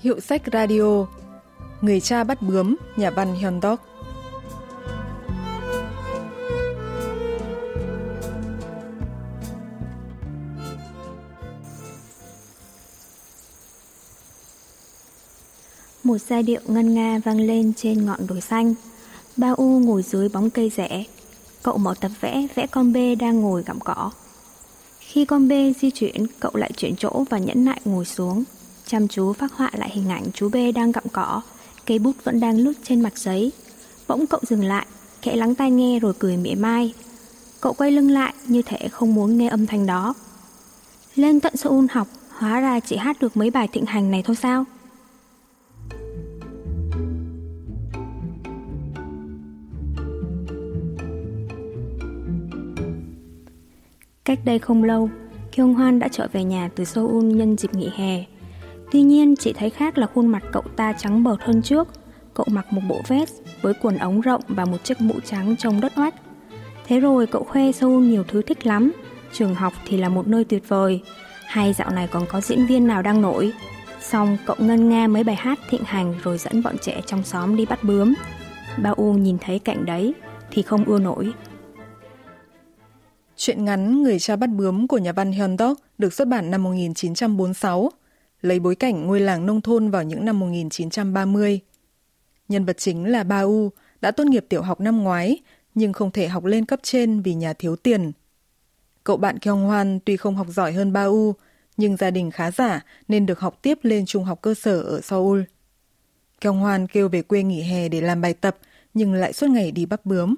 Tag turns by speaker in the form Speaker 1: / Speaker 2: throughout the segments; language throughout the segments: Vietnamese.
Speaker 1: Hiệu sách radio Người cha bắt bướm, nhà văn Hyun Dok
Speaker 2: Một giai điệu ngân nga vang lên trên ngọn đồi xanh. Ba U ngồi dưới bóng cây rẽ. Cậu mở tập vẽ vẽ con bê đang ngồi gặm cỏ. Khi con bê di chuyển, cậu lại chuyển chỗ và nhẫn nại ngồi xuống, chăm chú phát họa lại hình ảnh chú bê đang gặm cỏ, cây bút vẫn đang lướt trên mặt giấy. Bỗng cậu dừng lại, khẽ lắng tai nghe rồi cười mỉa mai. Cậu quay lưng lại như thể không muốn nghe âm thanh đó. Lên tận Seoul học, hóa ra chỉ hát được mấy bài thịnh hành này thôi sao? Cách đây không lâu, Kyung Hoan đã trở về nhà từ Seoul nhân dịp nghỉ hè. Tuy nhiên, chị thấy khác là khuôn mặt cậu ta trắng bợt hơn trước. Cậu mặc một bộ vest với quần ống rộng và một chiếc mũ trắng trông đất oách. Thế rồi cậu khoe Seoul nhiều thứ thích lắm. Trường học thì là một nơi tuyệt vời. Hay dạo này còn có diễn viên nào đang nổi. Xong cậu ngân nga mấy bài hát thịnh hành rồi dẫn bọn trẻ trong xóm đi bắt bướm. Ba U nhìn thấy cảnh đấy thì không ưa nổi.
Speaker 1: Chuyện ngắn Người cha bắt bướm của nhà văn Hyun Dok được xuất bản năm 1946, lấy bối cảnh ngôi làng nông thôn vào những năm 1930. Nhân vật chính là Ba U, đã tốt nghiệp tiểu học năm ngoái, nhưng không thể học lên cấp trên vì nhà thiếu tiền. Cậu bạn Kyung Hoan tuy không học giỏi hơn Ba U, nhưng gia đình khá giả nên được học tiếp lên trung học cơ sở ở Seoul. Kyung Hoan kêu về quê nghỉ hè để làm bài tập, nhưng lại suốt ngày đi bắt bướm.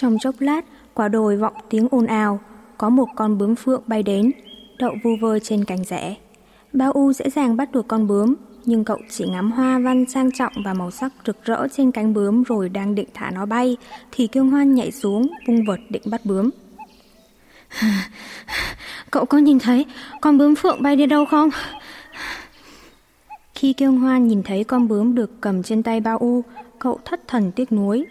Speaker 2: Trong chốc lát, quả đồi vọng tiếng ồn ào, có một con bướm phượng bay đến, đậu vu vơ trên cành rẽ. Bao U dễ dàng bắt được con bướm, nhưng cậu chỉ ngắm hoa văn sang trọng và màu sắc rực rỡ trên cánh bướm rồi đang định thả nó bay, thì Kiêu Hoan nhảy xuống, vung vật định bắt bướm. Cậu có nhìn thấy con bướm phượng bay đi đâu không? Khi Kiêu Hoan nhìn thấy con bướm được cầm trên tay Bao U, cậu thất thần tiếc nuối,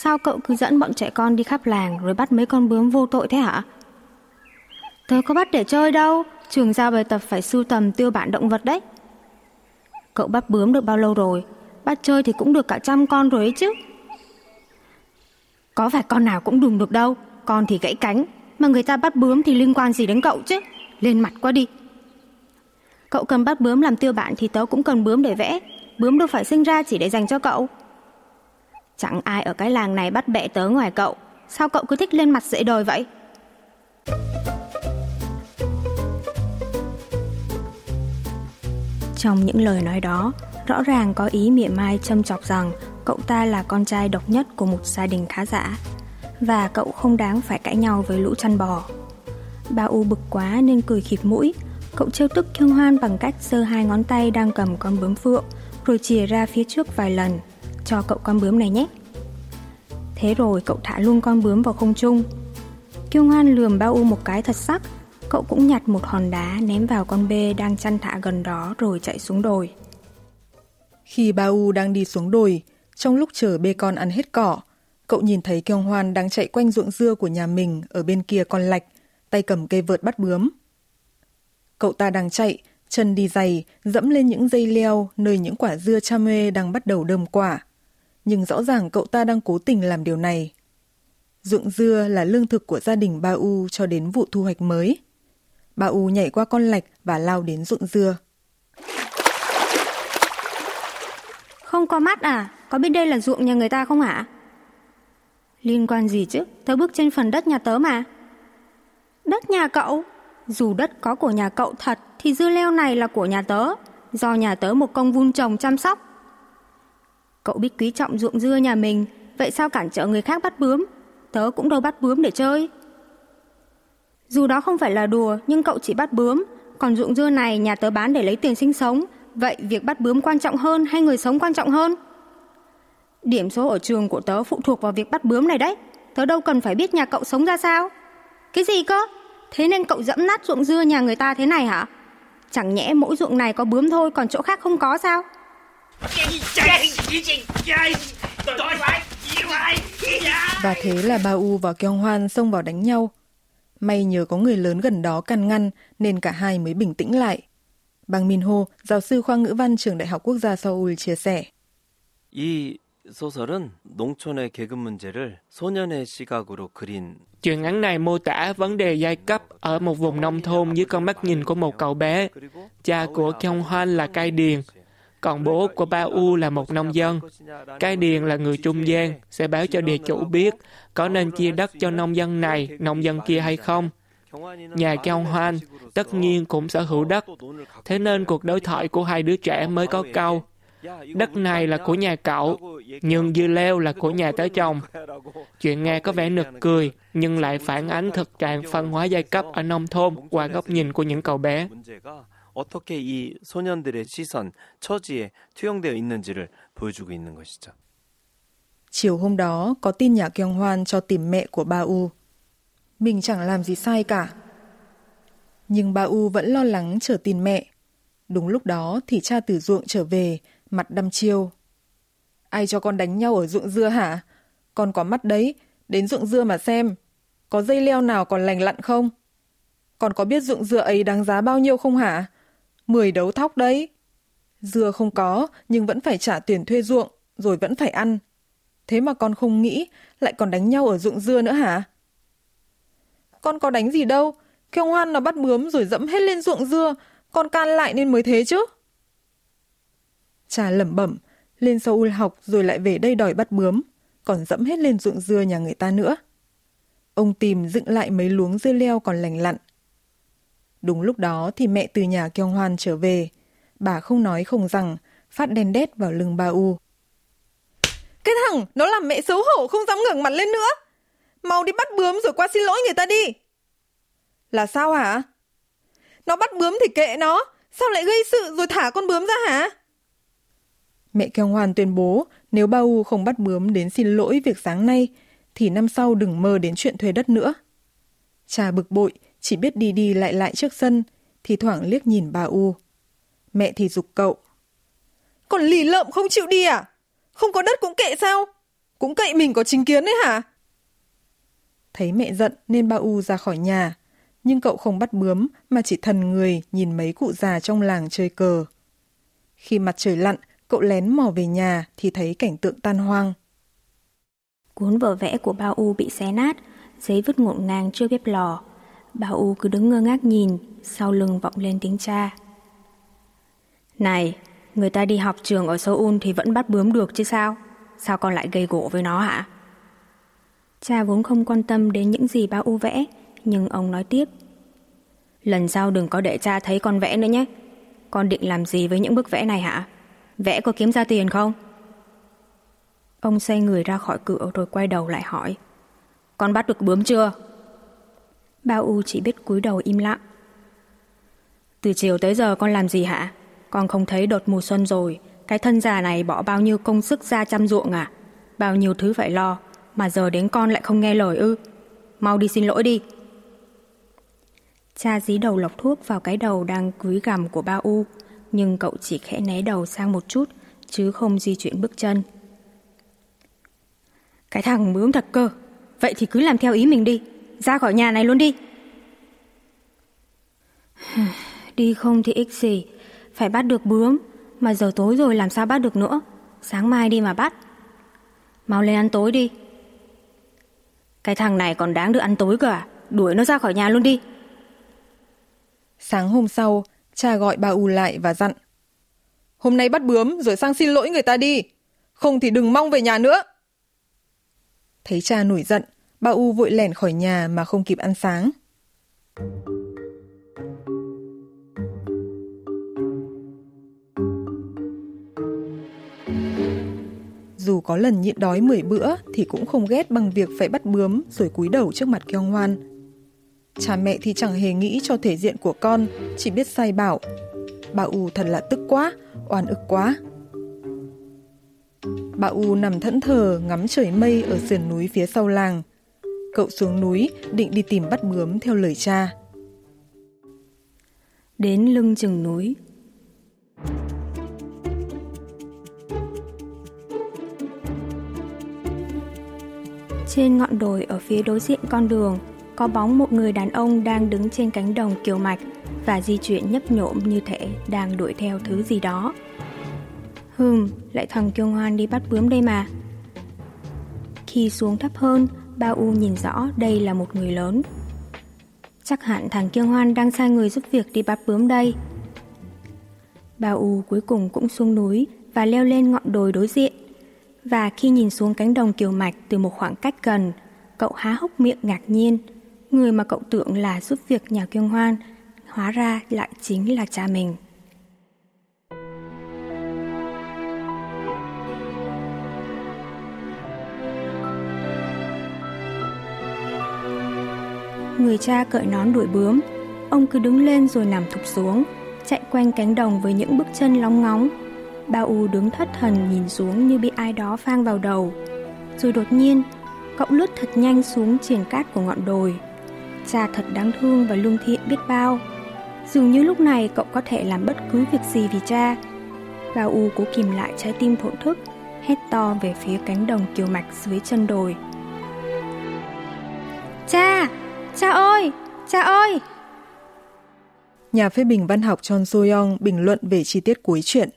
Speaker 2: Sao cậu cứ dẫn bọn trẻ con đi khắp làng rồi bắt mấy con bướm vô tội thế hả? Tớ có bắt để chơi đâu, trường giao bài tập phải sưu tầm tiêu bản động vật đấy. Cậu bắt bướm được bao lâu rồi? Bắt chơi thì cũng được cả trăm con rồi ấy chứ. Có phải con nào cũng đùng được đâu, con thì gãy cánh, mà người ta bắt bướm thì liên quan gì đến cậu chứ? Lên mặt quá đi. Cậu cần bắt bướm làm tiêu bản thì tớ cũng cần bướm để vẽ. Bướm đâu phải sinh ra chỉ để dành cho cậu. Chẳng ai ở cái làng này bắt bẻ tớ ngoài cậu. Sao cậu cứ thích lên mặt dễ đời vậy? Trong những lời nói đó, Rõ ràng có ý mỉa mai châm chọc rằng Cậu ta là con trai độc nhất của một gia đình khá giả, Và cậu không đáng phải cãi nhau với lũ chăn bò. Ba U bực quá nên cười khịt mũi, Cậu trêu tức Kyung Hoan bằng cách giơ hai ngón tay đang cầm con bướm phượng, Rồi chìa ra phía trước vài lần cho cậu con bướm này nhé. Thế rồi cậu thả luôn con bướm vào không trung. Kiêu ngoan lườm Bao U một cái thật sắc, cậu cũng nhặt một hòn đá ném vào con bê đang chăn thả gần đó rồi chạy xuống đồi.
Speaker 1: Khi Ba U đang đi xuống đồi, trong lúc chờ bê con ăn hết cỏ, cậu nhìn thấy Kiêu Hoan đang chạy quanh ruộng dưa của nhà mình ở bên kia con lạch, tay cầm cây vợt bắt bướm. Cậu ta đang chạy, chân đi giày, dẫm lên những dây leo nơi những quả dưa chame đang bắt đầu đơm quả nhưng rõ ràng cậu ta đang cố tình làm điều này. Ruộng dưa là lương thực của gia đình Ba U cho đến vụ thu hoạch mới. Ba U nhảy qua con lạch và lao đến ruộng dưa.
Speaker 2: Không có mắt à? Có biết đây là ruộng nhà người ta không hả? Liên quan gì chứ? Tớ bước trên phần đất nhà tớ mà. Đất nhà cậu? Dù đất có của nhà cậu thật, thì dưa leo này là của nhà tớ. Do nhà tớ một công vun trồng chăm sóc Cậu biết quý trọng ruộng dưa nhà mình, vậy sao cản trở người khác bắt bướm? Tớ cũng đâu bắt bướm để chơi. Dù đó không phải là đùa, nhưng cậu chỉ bắt bướm, còn ruộng dưa này nhà tớ bán để lấy tiền sinh sống, vậy việc bắt bướm quan trọng hơn hay người sống quan trọng hơn? Điểm số ở trường của tớ phụ thuộc vào việc bắt bướm này đấy, tớ đâu cần phải biết nhà cậu sống ra sao. Cái gì cơ? Thế nên cậu dẫm nát ruộng dưa nhà người ta thế này hả? Chẳng nhẽ mỗi ruộng này có bướm thôi còn chỗ khác không có sao?
Speaker 1: Và thế là Ba U và Kyung Hoan xông vào đánh nhau. May nhờ có người lớn gần đó can ngăn nên cả hai mới bình tĩnh lại. Bang Min Ho, giáo sư khoa ngữ văn trường Đại học Quốc gia Seoul chia sẻ.
Speaker 3: 이 소설은 농촌의 계급 문제를 소년의 시각으로 그린
Speaker 4: Chuyện ngắn này mô tả vấn đề giai cấp ở một vùng nông thôn dưới con mắt nhìn của một cậu bé. Cha của Kyung Hoan là cai điền, còn bố của Ba U là một nông dân. cái điền là người trung gian, sẽ báo cho địa chủ biết có nên chia đất cho nông dân này, nông dân kia hay không. Nhà Cao Hoan tất nhiên cũng sở hữu đất, thế nên cuộc đối thoại của hai đứa trẻ mới có câu Đất này là của nhà cậu, nhưng dưa leo là của nhà tớ chồng. Chuyện nghe có vẻ nực cười, nhưng lại phản ánh thực trạng phân hóa giai cấp ở nông thôn qua góc nhìn của những cậu bé.
Speaker 3: 문제가 어떻게 이 소년들의 시선, 처지에 투영되어 있는지를 보여주고 있는 것이죠.
Speaker 1: Chiều hôm đó có tin nhà Kyung Hoan cho tìm mẹ của Ba U. Mình chẳng làm gì sai cả. Nhưng Ba U vẫn lo lắng chờ tin mẹ. Đúng lúc đó thì cha từ ruộng trở về, mặt đăm chiêu. Ai cho con đánh nhau ở ruộng dưa hả? Con có mắt đấy, đến ruộng dưa mà xem. Có dây leo nào còn lành lặn không? Con có biết ruộng dưa ấy đáng giá bao nhiêu không hả? Mười đấu thóc đấy. Dưa không có, nhưng vẫn phải trả tiền thuê ruộng, rồi vẫn phải ăn. Thế mà con không nghĩ, lại còn đánh nhau ở ruộng dưa nữa hả? Con có đánh gì đâu, Kiều Hoan nó bắt bướm rồi dẫm hết lên ruộng dưa, con can lại nên mới thế chứ. Trà lẩm bẩm, lên Seoul học rồi lại về đây đòi bắt bướm, còn dẫm hết lên ruộng dưa nhà người ta nữa. Ông tìm dựng lại mấy luống dưa leo còn lành lặn. Đúng lúc đó thì mẹ từ nhà kêu Hoan trở về. Bà không nói không rằng, phát đèn đét vào lưng ba U. Cái thằng, nó làm mẹ xấu hổ không dám ngẩng mặt lên nữa. Mau đi bắt bướm rồi qua xin lỗi người ta đi. Là sao hả? Nó bắt bướm thì kệ nó, sao lại gây sự rồi thả con bướm ra hả? Mẹ kêu hoan tuyên bố nếu ba U không bắt bướm đến xin lỗi việc sáng nay, thì năm sau đừng mơ đến chuyện thuê đất nữa. Cha bực bội, chỉ biết đi đi lại lại trước sân, thì thoảng liếc nhìn bà U. Mẹ thì dục cậu. Còn lì lợm không chịu đi à? Không có đất cũng kệ sao? Cũng cậy mình có chính kiến đấy hả? Thấy mẹ giận nên ba U ra khỏi nhà, nhưng cậu không bắt bướm mà chỉ thần người nhìn mấy cụ già trong làng chơi cờ. Khi mặt trời lặn, cậu lén mò về nhà thì thấy cảnh tượng tan hoang.
Speaker 2: Cuốn vở vẽ của ba U bị xé nát, giấy vứt ngổn ngang trước bếp lò bà U cứ đứng ngơ ngác nhìn, sau lưng vọng lên tiếng cha. Này, người ta đi học trường ở Seoul thì vẫn bắt bướm được chứ sao? Sao con lại gây gỗ với nó hả? Cha vốn không quan tâm đến những gì ba U vẽ, nhưng ông nói tiếp. Lần sau đừng có để cha thấy con vẽ nữa nhé. Con định làm gì với những bức vẽ này hả? Vẽ có kiếm ra tiền không? Ông xoay người ra khỏi cửa rồi quay đầu lại hỏi. Con bắt được bướm chưa? Bao U chỉ biết cúi đầu im lặng. Từ chiều tới giờ con làm gì hả? Con không thấy đột mùa xuân rồi. Cái thân già này bỏ bao nhiêu công sức ra chăm ruộng à? Bao nhiêu thứ phải lo. Mà giờ đến con lại không nghe lời ư. Mau đi xin lỗi đi. Cha dí đầu lọc thuốc vào cái đầu đang cúi gằm của Bao U. Nhưng cậu chỉ khẽ né đầu sang một chút, chứ không di chuyển bước chân. Cái thằng bướm thật cơ. Vậy thì cứ làm theo ý mình đi. Ra khỏi nhà này luôn đi. đi không thì ích gì. Phải bắt được bướm. Mà giờ tối rồi làm sao bắt được nữa. Sáng mai đi mà bắt. Mau lên ăn tối đi. Cái thằng này còn đáng được ăn tối cơ à? Đuổi nó ra khỏi nhà luôn đi.
Speaker 1: Sáng hôm sau, cha gọi bà U lại và dặn. Hôm nay bắt bướm rồi sang xin lỗi người ta đi. Không thì đừng mong về nhà nữa. Thấy cha nổi giận, bà U vội lẻn khỏi nhà mà không kịp ăn sáng. Dù có lần nhịn đói 10 bữa thì cũng không ghét bằng việc phải bắt bướm rồi cúi đầu trước mặt Kyung Hoan. Cha mẹ thì chẳng hề nghĩ cho thể diện của con, chỉ biết sai bảo. Bà U thật là tức quá, oan ức quá. Bà U nằm thẫn thờ ngắm trời mây ở sườn núi phía sau làng. Cậu xuống núi định đi tìm bắt bướm theo lời cha.
Speaker 2: Đến lưng chừng núi, Trên ngọn đồi ở phía đối diện con đường, có bóng một người đàn ông đang đứng trên cánh đồng kiều mạch và di chuyển nhấp nhộm như thể đang đuổi theo thứ gì đó. Hừm, lại thằng kiêu ngoan đi bắt bướm đây mà. Khi xuống thấp hơn, Bao U nhìn rõ đây là một người lớn. Chắc hẳn thằng Kiêng hoan đang sai người giúp việc đi bắt bướm đây. Bao U cuối cùng cũng xuống núi và leo lên ngọn đồi đối diện. Và khi nhìn xuống cánh đồng kiều mạch từ một khoảng cách gần, cậu há hốc miệng ngạc nhiên. Người mà cậu tưởng là giúp việc nhà Kiêng hoan, hóa ra lại chính là cha mình. Người cha cởi nón đuổi bướm, ông cứ đứng lên rồi nằm thụp xuống, chạy quanh cánh đồng với những bước chân lóng ngóng. Ba U đứng thất thần nhìn xuống như bị ai đó phang vào đầu. Rồi đột nhiên, cậu lướt thật nhanh xuống triển cát của ngọn đồi. Cha thật đáng thương và lương thiện biết bao. Dường như lúc này cậu có thể làm bất cứ việc gì vì cha. Ba U cố kìm lại trái tim thổn thức, hét to về phía cánh đồng kiều mạch dưới chân đồi. Cha! Cha ơi! Cha ơi!
Speaker 1: Nhà phê bình văn học Chon So-young bình luận về chi tiết cuối chuyện.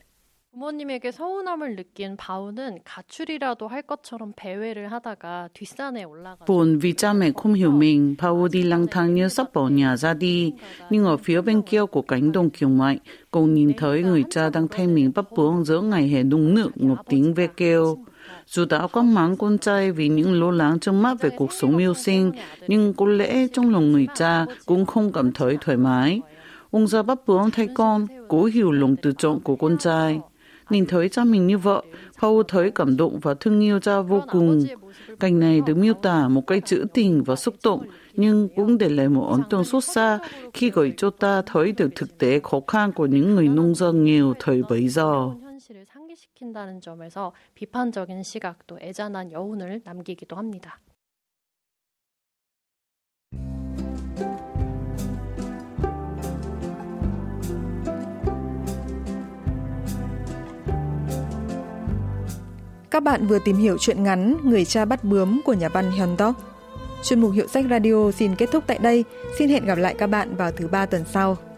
Speaker 5: 부모님에게 서운함을 느낀 바우는 가출이라도 할 것처럼 배회를 하다가 뒷산에 올라가.
Speaker 6: Buồn vì cha mẹ không hiểu mình, Paul đi lang thang như sắp bỏ nhà ra đi. Nhưng ở phía bên kia của cánh đồng kiều mạch, cô nhìn thấy người cha đang thay mình bắt bướm giữa ngày hè nung nước ngập tiếng ve kêu. Dù đã có mang con trai vì những lo lắng trong mắt về cuộc sống mưu sinh, nhưng có lẽ trong lòng người cha cũng không cảm thấy thoải mái. Ông già bắt bướm thay con, cố hiểu lòng tự trọng của con trai. Nhìn thấy cha mình như vợ, Paul thấy cảm động và thương yêu cha vô cùng. Cảnh này được miêu tả một cách trữ tình và xúc động, nhưng cũng để lại một ấn tượng xuất xa khi gợi cho ta thấy được thực tế khó khăn của những người nông dân nghèo thời bấy giờ.
Speaker 5: 현실을 상기시킨다는 점에서 비판적인 시각도 애잔한 여운을 남기기도 합니다.
Speaker 1: Các bạn vừa tìm hiểu chuyện ngắn Người cha bắt bướm của nhà văn Hyun Dok. Chuyên mục Hiệu sách Radio xin kết thúc tại đây. Xin hẹn gặp lại các bạn vào thứ ba tuần sau.